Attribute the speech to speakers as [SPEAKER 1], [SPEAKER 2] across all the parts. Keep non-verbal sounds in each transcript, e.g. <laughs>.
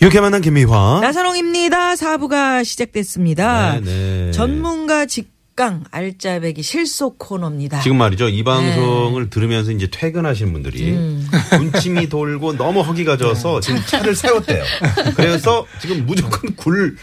[SPEAKER 1] 이렇게 만난 김미화.
[SPEAKER 2] 나선홍입니다. 사부가 시작됐습니다.
[SPEAKER 1] 네, 네.
[SPEAKER 2] 전문가 직강 알짜배기 실속 코너입니다.
[SPEAKER 1] 지금 말이죠. 이 방송을
[SPEAKER 2] 네.
[SPEAKER 1] 들으면서 이제 퇴근하시는 분들이
[SPEAKER 2] 음. <laughs>
[SPEAKER 1] 군침이 돌고 너무 허기가 져서 지금 차를 세웠대요. 그래서 지금 무조건 굴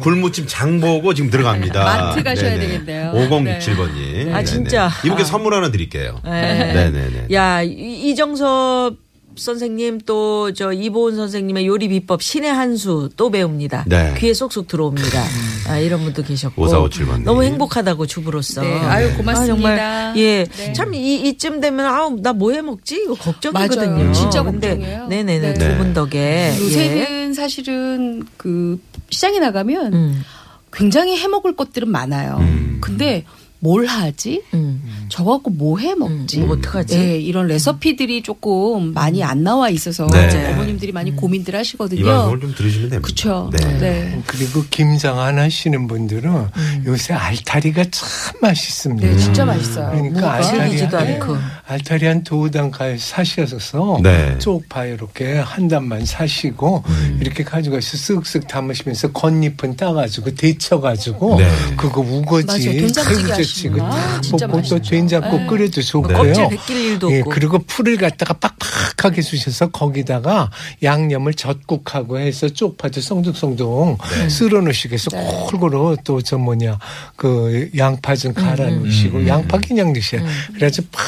[SPEAKER 1] 굴무침 장 보고 지금 들어갑니다.
[SPEAKER 3] 마트 가셔야 되겠네요.
[SPEAKER 1] 5067번님.
[SPEAKER 2] 아, 진짜.
[SPEAKER 1] 이분께 선물 하나 드릴게요.
[SPEAKER 2] 네.
[SPEAKER 1] 네네네.
[SPEAKER 2] 야, 이- 이정섭 선생님 또 저 이보은 선생님의 요리 비법 신의 한 수 또 배웁니다.
[SPEAKER 1] 네.
[SPEAKER 2] 귀에 쏙쏙 들어옵니다. 아, 이런 분도 계셨고
[SPEAKER 1] 5457 번님.
[SPEAKER 2] 너무 행복하다고 주부로서.
[SPEAKER 3] 네, 아유, 고맙습니다.
[SPEAKER 2] 아, 정말 예.
[SPEAKER 3] 네.
[SPEAKER 2] 참 이, 이쯤 되면 아우 나 뭐 해 먹지? 이거 걱정이거든요.
[SPEAKER 3] 맞아요. 진짜
[SPEAKER 2] 근데
[SPEAKER 3] 걱정이에요.
[SPEAKER 2] 네 네네
[SPEAKER 3] 네.
[SPEAKER 2] 두분 덕에 예.
[SPEAKER 3] 요새는 사실은 그 시장에 나가면
[SPEAKER 2] 음.
[SPEAKER 3] 굉장히 해 먹을 것들은 많아요. 근데 뭘 하지?
[SPEAKER 2] 음.
[SPEAKER 3] 저거 갖고 뭐 해 먹지?
[SPEAKER 2] 음, 뭐 어떡하지?
[SPEAKER 3] 네, 이런 레시피들이 조금 많이 안 나와 있어서
[SPEAKER 1] 네.
[SPEAKER 3] 어머님들이 많이 고민들 하시거든요.
[SPEAKER 1] 이 방송을 좀 들으시면 됩니다.
[SPEAKER 3] 그쵸.
[SPEAKER 1] 네.
[SPEAKER 3] 네.
[SPEAKER 4] 그리고 김장 안 하시는 분들은 요새 알타리가 참 맛있습니다.
[SPEAKER 3] 네, 진짜 맛있어요.
[SPEAKER 4] 그러니까? 알타리 한,
[SPEAKER 2] 않고.
[SPEAKER 4] 알타리 한 두 단가 사셔서
[SPEAKER 1] 네.
[SPEAKER 4] 쪽파 이렇게 한 단만 사시고
[SPEAKER 1] 음.
[SPEAKER 4] 이렇게 가져가서 쓱쓱 담으시면서 겉잎은 따가지고 데쳐가지고
[SPEAKER 1] 네.
[SPEAKER 4] 그거 우거지
[SPEAKER 3] 맞아요. 된장찌개
[SPEAKER 4] 아이고,
[SPEAKER 3] 하시구나.
[SPEAKER 4] 그
[SPEAKER 3] 진짜
[SPEAKER 4] 볶고 또
[SPEAKER 3] 맛있죠.
[SPEAKER 4] 된장국
[SPEAKER 3] 네.
[SPEAKER 4] 끓여도 좋고요.
[SPEAKER 2] 껍질 벗길 일도
[SPEAKER 4] 예,
[SPEAKER 2] 없고.
[SPEAKER 4] 그리고 풀을 갖다가 빡빡하게 주셔서 거기다가 양념을 젖국하고 해서 쪽파도 송둥송둥
[SPEAKER 1] 네.
[SPEAKER 4] 쓸어 넣으시고 해서
[SPEAKER 3] 네.
[SPEAKER 4] 골고루 또 저 뭐냐 그 양파 좀 갈아 넣으시고
[SPEAKER 1] 음.
[SPEAKER 4] 양파 그냥 넣으셔요. 그래가지고 팍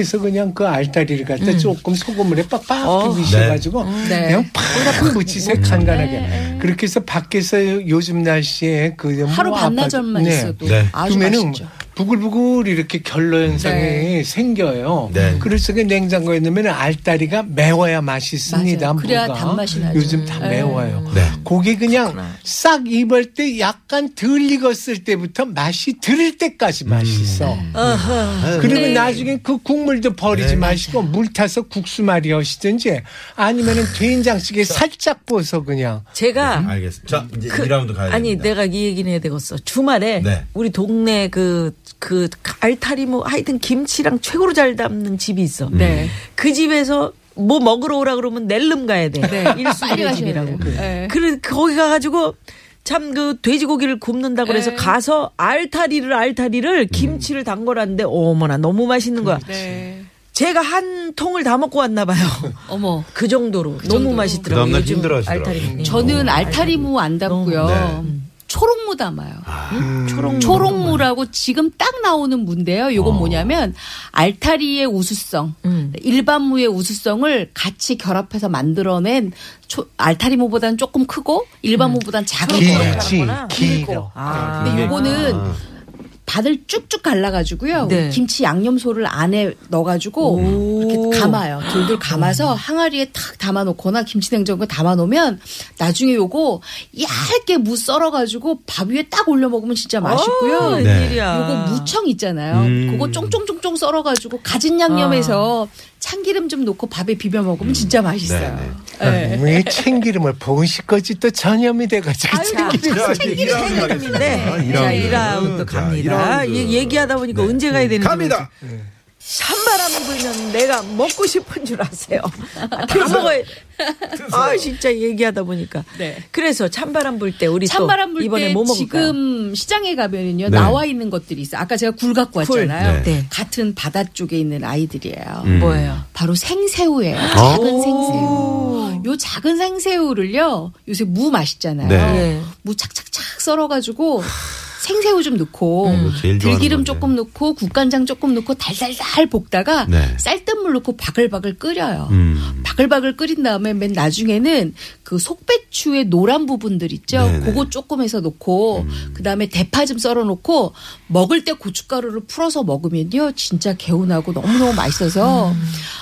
[SPEAKER 4] 해서 그냥 그 알다리를 갖다 조금 소금물에 빡빡
[SPEAKER 2] 어.
[SPEAKER 4] 비비셔가지고
[SPEAKER 3] 네.
[SPEAKER 4] 그냥 팍 묻히세요 간단하게. 그렇게 해서 밖에서 요즘 날씨에 그
[SPEAKER 3] 하루
[SPEAKER 4] 뭐
[SPEAKER 3] 반나절만
[SPEAKER 4] 아빠- 네.
[SPEAKER 3] 있어도
[SPEAKER 1] 네.
[SPEAKER 3] 아주 맛있죠.
[SPEAKER 4] 부글부글 이렇게 결로 현상이
[SPEAKER 3] 네.
[SPEAKER 4] 생겨요.
[SPEAKER 1] 네.
[SPEAKER 4] 그래서 그 냉장고에 넣으면 알다리가 매워야 맛있습니다.
[SPEAKER 3] 맞아요. 그래야. 단맛이 나죠.
[SPEAKER 4] 요즘 다
[SPEAKER 3] 네.
[SPEAKER 4] 매워요.
[SPEAKER 1] 네.
[SPEAKER 4] 고기 그냥 싹 입을 때 약간 덜 익었을 때부터 맛이 들을 때까지 맛있어.
[SPEAKER 3] 음.
[SPEAKER 2] 어허.
[SPEAKER 4] 그리고
[SPEAKER 3] 네.
[SPEAKER 4] 나중에 그 국물도 버리지
[SPEAKER 1] 네.
[SPEAKER 4] 마시고 물 타서 국수 말이 하시든지 아니면은 된장찌개 살짝 부어서 그냥
[SPEAKER 2] 제가
[SPEAKER 1] 알겠습니다. 자, 이제 2라운드 가야
[SPEAKER 2] 아니
[SPEAKER 1] 됩니다.
[SPEAKER 2] 내가 이 얘기는 해야 되겠어. 주말에
[SPEAKER 1] 네.
[SPEAKER 2] 우리 동네 그그 알타리 뭐 하여튼 김치랑 최고로 잘 담는 집이 있어.
[SPEAKER 3] 네.
[SPEAKER 2] 그 집에서 뭐 먹으러 오라 그러면 낼름 가야 돼.
[SPEAKER 3] 네. 가셔야
[SPEAKER 2] 집이라고.
[SPEAKER 3] 네.
[SPEAKER 2] 그래 거기 가가지고 참 그 돼지고기를 굽는다 그래서
[SPEAKER 3] 네.
[SPEAKER 2] 가서 알타리를 알타리를 김치를 담궈놨는데 어머나 너무 맛있는 거야.
[SPEAKER 3] 네.
[SPEAKER 2] 제가 한 통을 다 먹고 왔나 봐요. <laughs>
[SPEAKER 3] 어머.
[SPEAKER 2] 그 정도로 너무
[SPEAKER 3] 정도로.
[SPEAKER 2] 맛있더라고요.
[SPEAKER 1] 그 다음날 힘들어하시더라고요.
[SPEAKER 2] 알타리.
[SPEAKER 3] 저는 알타리무 안 담고요.
[SPEAKER 1] 네.
[SPEAKER 3] 초록무 담아요.
[SPEAKER 2] 초록
[SPEAKER 3] 초록무라고 지금 딱 나오는 무인데요. 요건
[SPEAKER 1] 어.
[SPEAKER 3] 뭐냐면 알타리의 우수성,
[SPEAKER 2] 음.
[SPEAKER 3] 일반 무의 우수성을 같이 결합해서 만들어낸 초, 알타리 무보다는 조금 크고 일반 무보다는 작은
[SPEAKER 4] 길지
[SPEAKER 3] 거예요.
[SPEAKER 4] 길어.
[SPEAKER 2] 아.
[SPEAKER 3] 근데 요거는 바늘 쭉쭉 갈라가지고요.
[SPEAKER 2] 네.
[SPEAKER 3] 김치 양념소를 안에 넣어가지고 이렇게 감아요. 돌돌 감아서 항아리에 탁 담아놓거나 김치냉장고에 담아놓으면 나중에 요거 얇게 무 썰어가지고 밥 위에 딱 올려 먹으면 진짜 맛있고요.
[SPEAKER 2] 어,
[SPEAKER 1] 네.
[SPEAKER 2] 웬일이야.
[SPEAKER 3] 요거 무청 있잖아요.
[SPEAKER 1] 음.
[SPEAKER 3] 그거 쫑쫑쫑쫑 썰어가지고 가진 양념해서 참기름 좀 넣고 밥에 비벼 먹으면 진짜 맛있어요. 네.
[SPEAKER 4] 왜 참기름을 보은시까지 또 전염이 돼가지고 참기름
[SPEAKER 1] 자, 이제 2라운드 가겠습니다.
[SPEAKER 2] 네. 자, 2라운드
[SPEAKER 1] 자,
[SPEAKER 2] 갑니다.
[SPEAKER 1] 2라운드.
[SPEAKER 2] 얘- 얘기하다 보니까 언제 가야 되는지.
[SPEAKER 1] 갑니다.
[SPEAKER 2] 찬바람이 불면 내가 먹고 싶은 줄 아세요. <laughs> 다 먹어야. 아, 진짜 얘기하다 보니까.
[SPEAKER 3] 네.
[SPEAKER 2] 그래서 찬바람 불 때 우리
[SPEAKER 3] 찬바람 또불
[SPEAKER 2] 이번에 때뭐 먹을까요?
[SPEAKER 3] 지금 시장에 가면은요
[SPEAKER 1] 네.
[SPEAKER 3] 나와 있는 것들이 있어요. 아까 제가 굴 갖고
[SPEAKER 2] 굴.
[SPEAKER 3] 왔잖아요.
[SPEAKER 2] 네.
[SPEAKER 3] 같은 바다 쪽에 있는 아이들이에요.
[SPEAKER 1] 음.
[SPEAKER 2] 뭐예요?
[SPEAKER 3] 바로 생새우예요.
[SPEAKER 1] 아.
[SPEAKER 3] 작은 생새우. 요 작은 생새우를요 요새 무 맛있잖아요.
[SPEAKER 1] 네.
[SPEAKER 2] 네.
[SPEAKER 3] 무 착착착 썰어 가지고 생새우 좀 넣고
[SPEAKER 1] 음.
[SPEAKER 3] 들기름. 조금 넣고 국간장 조금 넣고 달달달 볶다가
[SPEAKER 1] 네.
[SPEAKER 3] 쌀뜨 물 넣고 바글바글 끓여요.
[SPEAKER 1] 음.
[SPEAKER 3] 바글바글 끓인 다음에 맨 나중에는 그 속배추의 노란 부분들 있죠.
[SPEAKER 1] 네네. 음.
[SPEAKER 3] 그거 조금 해서 넣고 그다음에 대파 좀 썰어 놓고 먹을 때 고춧가루를 풀어서 먹으면요. 진짜 개운하고 너무너무 맛있어서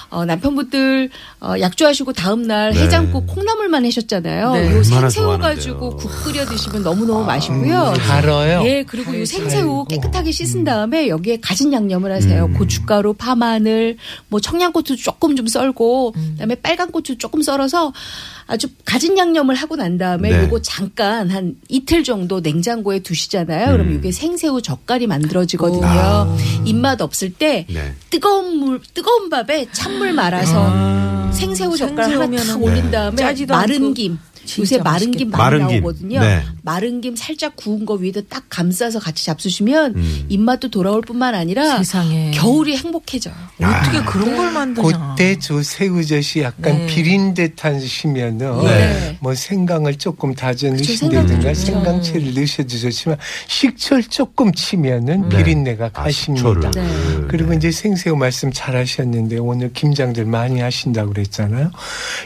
[SPEAKER 3] 어, 남편분들 어, 약주하시고 다음 날
[SPEAKER 1] 네.
[SPEAKER 3] 해장국 콩나물만 하셨잖아요.
[SPEAKER 2] 네.
[SPEAKER 3] 요 생새우. 가지고 국 끓여 드시면 너무너무 맛있고요.
[SPEAKER 4] 달아요.
[SPEAKER 3] 예, 그리고 이 생새우. 깨끗하게 씻은 다음에 여기에 가진 양념을 하세요.
[SPEAKER 1] 음.
[SPEAKER 3] 고춧가루, 파마늘, 뭐 청 양고추 조금 좀 썰고, 그다음에 빨간 고추 조금 썰어서 아주 가진 양념을 하고 난 다음에
[SPEAKER 1] 네.
[SPEAKER 3] 요거 잠깐 한 이틀 정도 냉장고에 두시잖아요. 그럼
[SPEAKER 1] 음.
[SPEAKER 3] 이게 생새우 젓갈이 만들어지거든요.
[SPEAKER 1] 아.
[SPEAKER 3] 입맛 없을 때
[SPEAKER 1] 네.
[SPEAKER 3] 뜨거운 물, 뜨거운 밥에 찬물 말아서 생새우 젓갈 하나 탁 올린
[SPEAKER 1] 네.
[SPEAKER 3] 다음에 마른
[SPEAKER 2] 않고
[SPEAKER 3] 김. 요새 마른 김 많이
[SPEAKER 1] 마른 김.
[SPEAKER 3] 나오거든요.
[SPEAKER 1] 네.
[SPEAKER 3] 마른 김 살짝 구운 거 위에다 딱 감싸서 같이 잡수시면
[SPEAKER 1] 음.
[SPEAKER 3] 입맛도 돌아올 뿐만 아니라
[SPEAKER 2] 세상에.
[SPEAKER 3] 겨울이 행복해져요.
[SPEAKER 2] 어떻게 그런 걸 만드냐.
[SPEAKER 4] 그때 저 새우젓이 약간
[SPEAKER 2] 네.
[SPEAKER 4] 비린 듯한 시면은
[SPEAKER 3] 네.
[SPEAKER 4] 뭐 생강을 조금 다져 넣으신다든가. 생강채를 넣으셔도 좋지만 식초를 조금 치면은
[SPEAKER 1] 네.
[SPEAKER 4] 비린내가
[SPEAKER 1] 아,
[SPEAKER 4] 가십니다.
[SPEAKER 3] 네.
[SPEAKER 4] 그리고 이제 생새우 말씀 잘 하셨는데 오늘 김장들 많이 하신다고 그랬잖아요.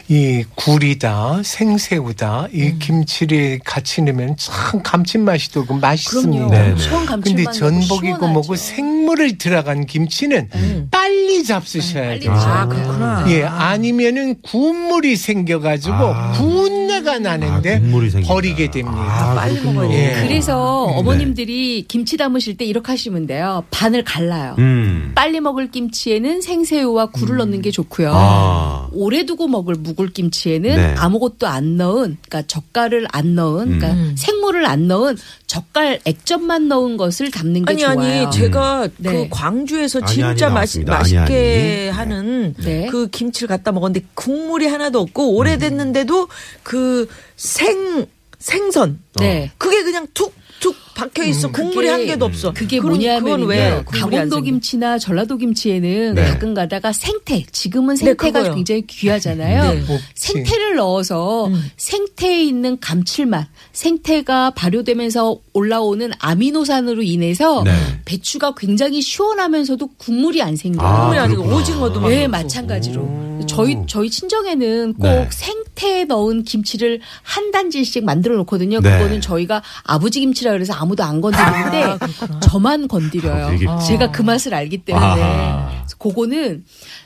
[SPEAKER 4] 이 굴이다, 생새우 다, 이
[SPEAKER 3] 음.
[SPEAKER 4] 김치를 같이 넣으면 참 감칠맛이 돌고 맛있습니다.
[SPEAKER 3] 그럼요.
[SPEAKER 1] 네, 네.
[SPEAKER 3] 시원
[SPEAKER 4] 근데
[SPEAKER 3] 감칠맛
[SPEAKER 4] 전복이고 뭐고 생물을 들어간 김치는 빨리 잡수셔야
[SPEAKER 3] 빨리
[SPEAKER 4] 돼요.
[SPEAKER 2] 아, 그렇구나.
[SPEAKER 4] 예, 아니면은 군물이 생겨가지고
[SPEAKER 1] 아.
[SPEAKER 4] 군내가 나는데
[SPEAKER 1] 아, 국물이 생긴다.
[SPEAKER 4] 버리게 됩니다.
[SPEAKER 1] 아,
[SPEAKER 2] 빨리
[SPEAKER 1] 그렇군요.
[SPEAKER 2] 먹어야
[SPEAKER 4] 돼.
[SPEAKER 3] 그래서
[SPEAKER 4] 네.
[SPEAKER 3] 어머님들이 김치 담으실 때 이렇게 하시면 돼요. 반을 갈라요.
[SPEAKER 1] 음.
[SPEAKER 3] 빨리 먹을 김치에는 생새우와 굴을 넣는 게 좋고요.
[SPEAKER 1] 아.
[SPEAKER 3] 오래 두고 먹을 묵을 김치에는
[SPEAKER 1] 네.
[SPEAKER 3] 아무것도 안 넣은, 그러니까 젓갈을 안 넣은, 그러니까
[SPEAKER 2] 음.
[SPEAKER 3] 생물을 안 넣은 젓갈 액젓만 넣은 것을 담는 게
[SPEAKER 2] 아니
[SPEAKER 3] 좋아요.
[SPEAKER 2] 아니 제가
[SPEAKER 3] 네.
[SPEAKER 2] 그 광주에서
[SPEAKER 1] 아니,
[SPEAKER 2] 진짜
[SPEAKER 1] 아니. 아니,
[SPEAKER 2] 맛있게
[SPEAKER 1] 아니.
[SPEAKER 2] 하는
[SPEAKER 3] 네.
[SPEAKER 2] 그 김치를 갖다 먹었는데 국물이 하나도 없고 오래됐는데도 그 생 생선
[SPEAKER 3] 네.
[SPEAKER 2] 그게 그냥 툭 툭 박혀 있어 국물이
[SPEAKER 3] 그게-
[SPEAKER 2] 한 개도 없어.
[SPEAKER 3] 그게
[SPEAKER 2] 그럼 그건 왜
[SPEAKER 3] 뭐냐면요.
[SPEAKER 2] 국물이 안
[SPEAKER 3] 강원도? 김치나 전라도 김치에는
[SPEAKER 1] 네.
[SPEAKER 3] 가끔 가다가 생태, 지금은
[SPEAKER 2] 네,
[SPEAKER 3] 생태가
[SPEAKER 2] 그거요.
[SPEAKER 3] 굉장히 귀하잖아요.
[SPEAKER 2] 네.
[SPEAKER 4] 없지.
[SPEAKER 3] 생태를 넣어서
[SPEAKER 2] 음.
[SPEAKER 3] 생태에 있는 감칠맛, 생태가 발효되면서 올라오는 아미노산으로 인해서
[SPEAKER 1] 네.
[SPEAKER 3] 배추가 굉장히 시원하면서도 국물이 안 생겨요.
[SPEAKER 1] 아,
[SPEAKER 2] 국물이 아니고. 오징어도 막
[SPEAKER 3] 네. 마찬가지로. 저희, 저희 친정에는 꼭
[SPEAKER 1] 네.
[SPEAKER 3] 생태에 넣은 김치를 한 단지씩 만들어 놓거든요.
[SPEAKER 1] 네.
[SPEAKER 3] 그거는 저희가 아버지 김치라 그래서 아무도 안 건드리는데 저만 건드려요.
[SPEAKER 1] 아, 되게-
[SPEAKER 3] 제가 그 맛을 알기 때문에.
[SPEAKER 1] 아하.
[SPEAKER 3] 그래서 그거는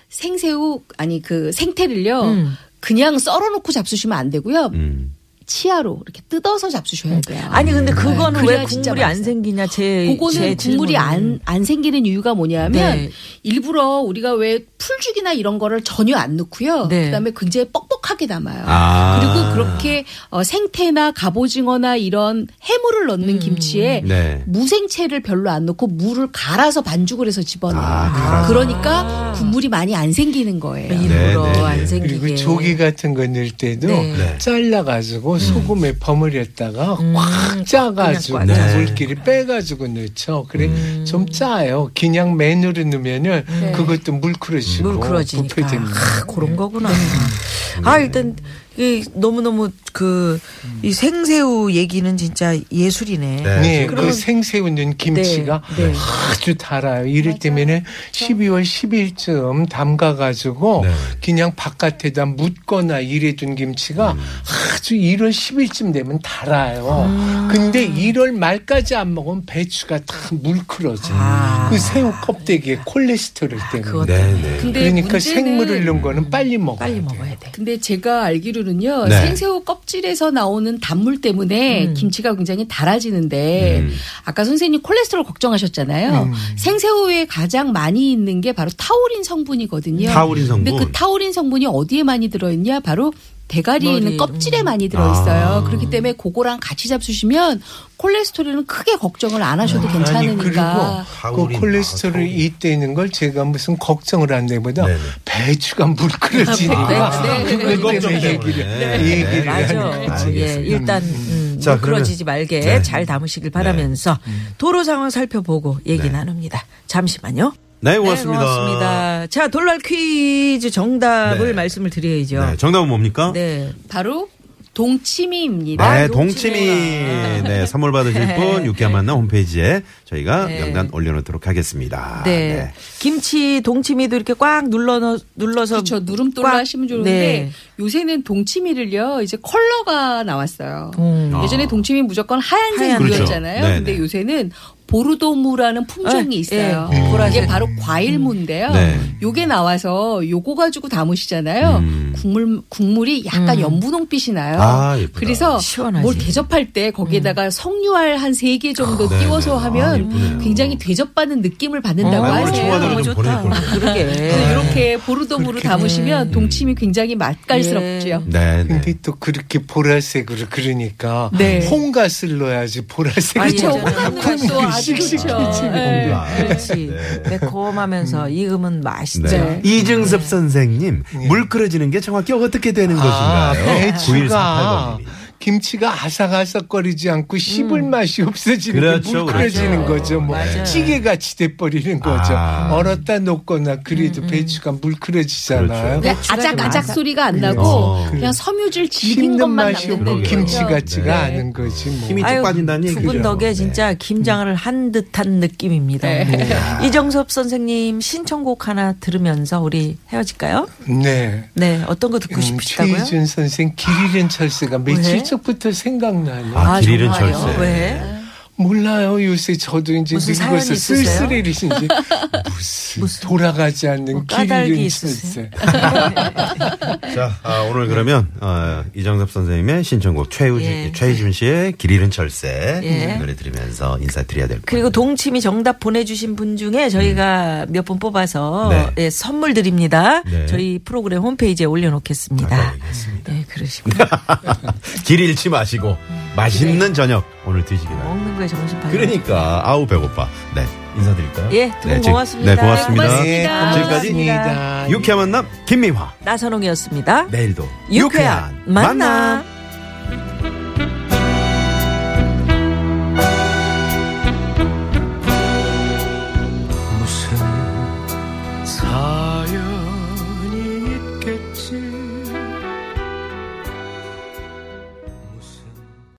[SPEAKER 3] 생새우, 아니 그 생태를요.
[SPEAKER 2] 음.
[SPEAKER 3] 그냥 썰어 놓고 잡수시면 안 되고요.
[SPEAKER 1] 음.
[SPEAKER 3] 치아로 이렇게 뜯어서 잡수셔야 돼요.
[SPEAKER 2] 아니 근데 그거는
[SPEAKER 3] 네,
[SPEAKER 2] 왜 국물이 안
[SPEAKER 3] 맛있어요.
[SPEAKER 2] 생기냐 제
[SPEAKER 3] 그거는
[SPEAKER 2] 제
[SPEAKER 3] 국물이. 안, 안 생기는 이유가 뭐냐면
[SPEAKER 2] 네.
[SPEAKER 3] 일부러 우리가 왜 풀죽이나 이런 거를 전혀 안 넣고요.
[SPEAKER 2] 네.
[SPEAKER 3] 그다음에 굉장히 뻑뻑하게 담아요.
[SPEAKER 1] 아.
[SPEAKER 3] 그리고 그렇게 어, 생태나 갑오징어나 이런 해물을 넣는 김치에
[SPEAKER 1] 네.
[SPEAKER 3] 무생채를 별로 안 넣고 물을 갈아서 반죽을 해서 집어넣어요.
[SPEAKER 1] 아.
[SPEAKER 3] 그러니까 국물이 많이 안 생기는 거예요.
[SPEAKER 2] 일부러
[SPEAKER 1] 네, 네, 네.
[SPEAKER 2] 안 생기게.
[SPEAKER 4] 그리고 조기 같은 거 넣을 때도
[SPEAKER 2] 네.
[SPEAKER 1] 네.
[SPEAKER 4] 잘라가지고 소금에 버무렸다가
[SPEAKER 2] 음,
[SPEAKER 4] 꽉 짜가지고.
[SPEAKER 1] 네.
[SPEAKER 4] 물기를 빼가지고 넣죠. 그래 좀 짜요. 그냥 맨으로 넣으면은 그것도 물크러지 고
[SPEAKER 2] 물크러지니까
[SPEAKER 4] 부패됩니다.
[SPEAKER 2] 아, 그런 거구나. 아 일단 이 너무 너무 그 이 생새우 얘기는 진짜 예술이네.
[SPEAKER 1] 네.
[SPEAKER 4] 네,
[SPEAKER 1] 그러면-
[SPEAKER 4] 그 생새우 넣은 김치가
[SPEAKER 2] 네, 네.
[SPEAKER 4] 아주 달아요. 이럴 때면은 12월 10일쯤 담가가지고
[SPEAKER 1] 네.
[SPEAKER 4] 그냥 바깥에다 묻거나 이래둔 김치가 아주 1월 10일쯤 되면 달아요. 근데 1월 말까지 안 먹으면 배추가 다 물크러져.
[SPEAKER 2] 아.
[SPEAKER 4] 그 새우 껍데기에 콜레스테롤 때문에.
[SPEAKER 2] 그것
[SPEAKER 1] 네,
[SPEAKER 2] 때문에.
[SPEAKER 1] 네.
[SPEAKER 4] 그러니까
[SPEAKER 3] 문제는
[SPEAKER 4] 생물을 넣은 거는 빨리 먹어야
[SPEAKER 2] 빨리
[SPEAKER 4] 돼요.
[SPEAKER 2] 먹어야 돼.
[SPEAKER 3] 근데 제가 알기로 는요
[SPEAKER 1] 네.
[SPEAKER 3] 생새우 껍질에서 나오는 단물 때문에
[SPEAKER 2] 음.
[SPEAKER 3] 김치가 굉장히 달아지는데
[SPEAKER 1] 음.
[SPEAKER 3] 아까 선생님 콜레스테롤 걱정하셨잖아요.
[SPEAKER 4] 음.
[SPEAKER 3] 생새우에 가장 많이 있는 게 바로 타우린 성분이거든요.
[SPEAKER 1] 타우린 성분.
[SPEAKER 3] 근데 그 타우린 성분이 어디에 많이 들어있냐? 바로 대가리에
[SPEAKER 2] 머리,
[SPEAKER 3] 있는 껍질에 많이 들어있어요.
[SPEAKER 1] 아.
[SPEAKER 3] 그렇기 때문에 그거랑 같이 잡수시면 콜레스테롤은 크게 걱정을 안 하셔도
[SPEAKER 4] 아니 그리고
[SPEAKER 3] 괜찮으니까.
[SPEAKER 4] 그
[SPEAKER 1] 타우린,
[SPEAKER 4] 콜레스테롤이
[SPEAKER 1] 아, 타우린.
[SPEAKER 4] 있다는 걸 제가 무슨 걱정을 한다기보다
[SPEAKER 1] 네네.
[SPEAKER 4] 배추가 물끓여지니까
[SPEAKER 3] 네, 네, 네.
[SPEAKER 4] 그것 때문에. 얘기를
[SPEAKER 1] 네.
[SPEAKER 4] 얘기를
[SPEAKER 2] 맞아.
[SPEAKER 4] 하는 거지.
[SPEAKER 2] 예. 일단 음,
[SPEAKER 1] 자,
[SPEAKER 2] 그러지지 말게
[SPEAKER 1] 네.
[SPEAKER 2] 잘 담으시길 바라면서 도로 상황 살펴보고 얘기
[SPEAKER 1] 네.
[SPEAKER 2] 나눕니다. 잠시만요.
[SPEAKER 1] 네, 고맙습니다.
[SPEAKER 2] 네, 고맙습니다. 자, 돌발 퀴즈 정답을
[SPEAKER 1] 네.
[SPEAKER 2] 말씀을 드려야죠.
[SPEAKER 1] 네, 정답은 뭡니까?
[SPEAKER 2] 네.
[SPEAKER 3] 바로 동치미입니다.
[SPEAKER 1] 네, 동치미. 네, 선물 받으실 분 유쾌한 만남 홈페이지에 저희가
[SPEAKER 2] 네.
[SPEAKER 1] 명단 올려놓도록 하겠습니다.
[SPEAKER 2] 네. 김치 동치미도 이렇게 꽉 눌러 넣- 눌러서
[SPEAKER 3] 그렇죠. 누름돌로
[SPEAKER 2] 꽉-
[SPEAKER 3] 하시면 좋은데
[SPEAKER 2] 네.
[SPEAKER 3] 요새는 동치미를요 이제 컬러가 나왔어요.
[SPEAKER 2] 음.
[SPEAKER 3] 예전에 동치미 무조건 하얀색이었잖아요.
[SPEAKER 1] 그렇죠.
[SPEAKER 3] 근데. 요새는 보르도무라는 품종이
[SPEAKER 2] 네,
[SPEAKER 3] 있어요.
[SPEAKER 2] 네, 보라색.
[SPEAKER 3] 이게 바로 과일무인데요.
[SPEAKER 1] 네.
[SPEAKER 3] 요게 나와서 요거 가지고 담으시잖아요.
[SPEAKER 1] 음.
[SPEAKER 3] 국물 국물이 약간 연분홍빛이 나요.
[SPEAKER 1] 아, 예쁘다.
[SPEAKER 3] 그래서
[SPEAKER 2] 시원하지.
[SPEAKER 3] 뭘 대접할 때 거기에다가 성유알 한 세 개 정도
[SPEAKER 1] 네,
[SPEAKER 3] 띄워서
[SPEAKER 1] 네. 아,
[SPEAKER 3] 하면
[SPEAKER 1] 예쁘네요.
[SPEAKER 3] 굉장히 대접받는 느낌을 받는다고
[SPEAKER 1] 아, 우리
[SPEAKER 3] 하세요.
[SPEAKER 2] 너무
[SPEAKER 1] 좀
[SPEAKER 2] 좋다.
[SPEAKER 1] 걸.
[SPEAKER 2] 그러게. <laughs>
[SPEAKER 3] 이렇게 보르도무로 담으시면 동치미 굉장히 맛깔스럽죠.
[SPEAKER 1] 네, 네.
[SPEAKER 4] 근데 또 그렇게 보라색으로 그러니까
[SPEAKER 3] 네.
[SPEAKER 4] 홍갓을 넣어야지 보라색.
[SPEAKER 3] 그렇죠. 아주 좋죠. 네.
[SPEAKER 1] 뭔가.
[SPEAKER 2] 그렇지. 매콤하면서 익으면 맛있죠.
[SPEAKER 1] 네. 이증섭 선생님, 물 끓여지는 게 정확히 어떻게 되는
[SPEAKER 4] 아,
[SPEAKER 1] 것인가요?
[SPEAKER 4] 배추가
[SPEAKER 1] 9148번님이.
[SPEAKER 4] 김치가 아삭아삭거리지 않고 씹을 맛이 없어지는
[SPEAKER 1] 그렇죠,
[SPEAKER 4] 게 물끓여지는
[SPEAKER 1] 그렇죠.
[SPEAKER 4] 거죠. 뭐
[SPEAKER 2] 맞아요.
[SPEAKER 4] 찌개같이 돼버리는 거죠.
[SPEAKER 1] 아.
[SPEAKER 4] 얼었다 놓거나 그래도 배추가 물끓여지잖아요.
[SPEAKER 1] 그렇죠.
[SPEAKER 3] 그냥 아작아작 소리가 안 나고
[SPEAKER 1] 어.
[SPEAKER 3] 그냥 섬유질 질긴
[SPEAKER 4] 씹는
[SPEAKER 3] 것만
[SPEAKER 4] 맛이 없고 김치 같지가
[SPEAKER 1] 네.
[SPEAKER 4] 않은 거지 뭐.
[SPEAKER 1] 힘이 쭉 빠진다는 얘기죠.
[SPEAKER 2] 두분 덕에
[SPEAKER 1] 네.
[SPEAKER 2] 진짜 김장을 한 듯한 느낌입니다.
[SPEAKER 3] 네.
[SPEAKER 2] 이정섭 선생님 신청곡 하나 들으면서 우리 헤어질까요?
[SPEAKER 4] 네.
[SPEAKER 2] 네, 어떤 거 듣고
[SPEAKER 4] 음,
[SPEAKER 2] 싶으시다고요?
[SPEAKER 4] 최희준 선생 길 잃은 철새가 며칠 전 부터 생각나요.
[SPEAKER 1] 아, 길 잃은
[SPEAKER 2] 정말요?
[SPEAKER 1] 철새.
[SPEAKER 2] 왜?
[SPEAKER 4] 몰라요. 요새 저도 이제
[SPEAKER 2] 무슨 사연
[SPEAKER 4] 늙어서? 쓸쓸해리신지 무슨, 돌아가지 않는 뭐길
[SPEAKER 2] 까닭이
[SPEAKER 4] 잃은
[SPEAKER 2] 있으세요?
[SPEAKER 4] 철새. <laughs>
[SPEAKER 1] 자, 아, 오늘 그러면 어, 이정섭 선생님의 신청곡 최우진,
[SPEAKER 2] 예.
[SPEAKER 1] 최희준 씨의 길 잃은 철새
[SPEAKER 2] 예.
[SPEAKER 1] 노래 들으면서 인사드려야 될것
[SPEAKER 2] 그리고
[SPEAKER 1] 같아요.
[SPEAKER 2] 동치미 정답 보내주신 분 중에 저희가 몇분 뽑아서
[SPEAKER 1] 네.
[SPEAKER 2] 예, 선물 드립니다.
[SPEAKER 1] 네.
[SPEAKER 2] 저희 프로그램 홈페이지에 올려놓겠습니다.
[SPEAKER 1] 아까 얘기했습니다.
[SPEAKER 2] 네. <laughs>
[SPEAKER 1] 길 잃지 마시고 맛있는 저녁 오늘 드시기 바랍니다.
[SPEAKER 2] 먹는 거에 정신 팔려.
[SPEAKER 1] 그러니까 아우 배고파. 네 인사드릴까요?
[SPEAKER 2] 예, 두 분
[SPEAKER 1] 네, 지-
[SPEAKER 2] 고맙습니다.
[SPEAKER 1] 네 고맙습니다.
[SPEAKER 2] 고맙습니다.
[SPEAKER 1] 지금까지
[SPEAKER 4] 고맙습니다.
[SPEAKER 1] 유쾌한 만남 김미화.
[SPEAKER 2] 나선홍이었습니다.
[SPEAKER 1] 내일도
[SPEAKER 2] 유쾌한 만남.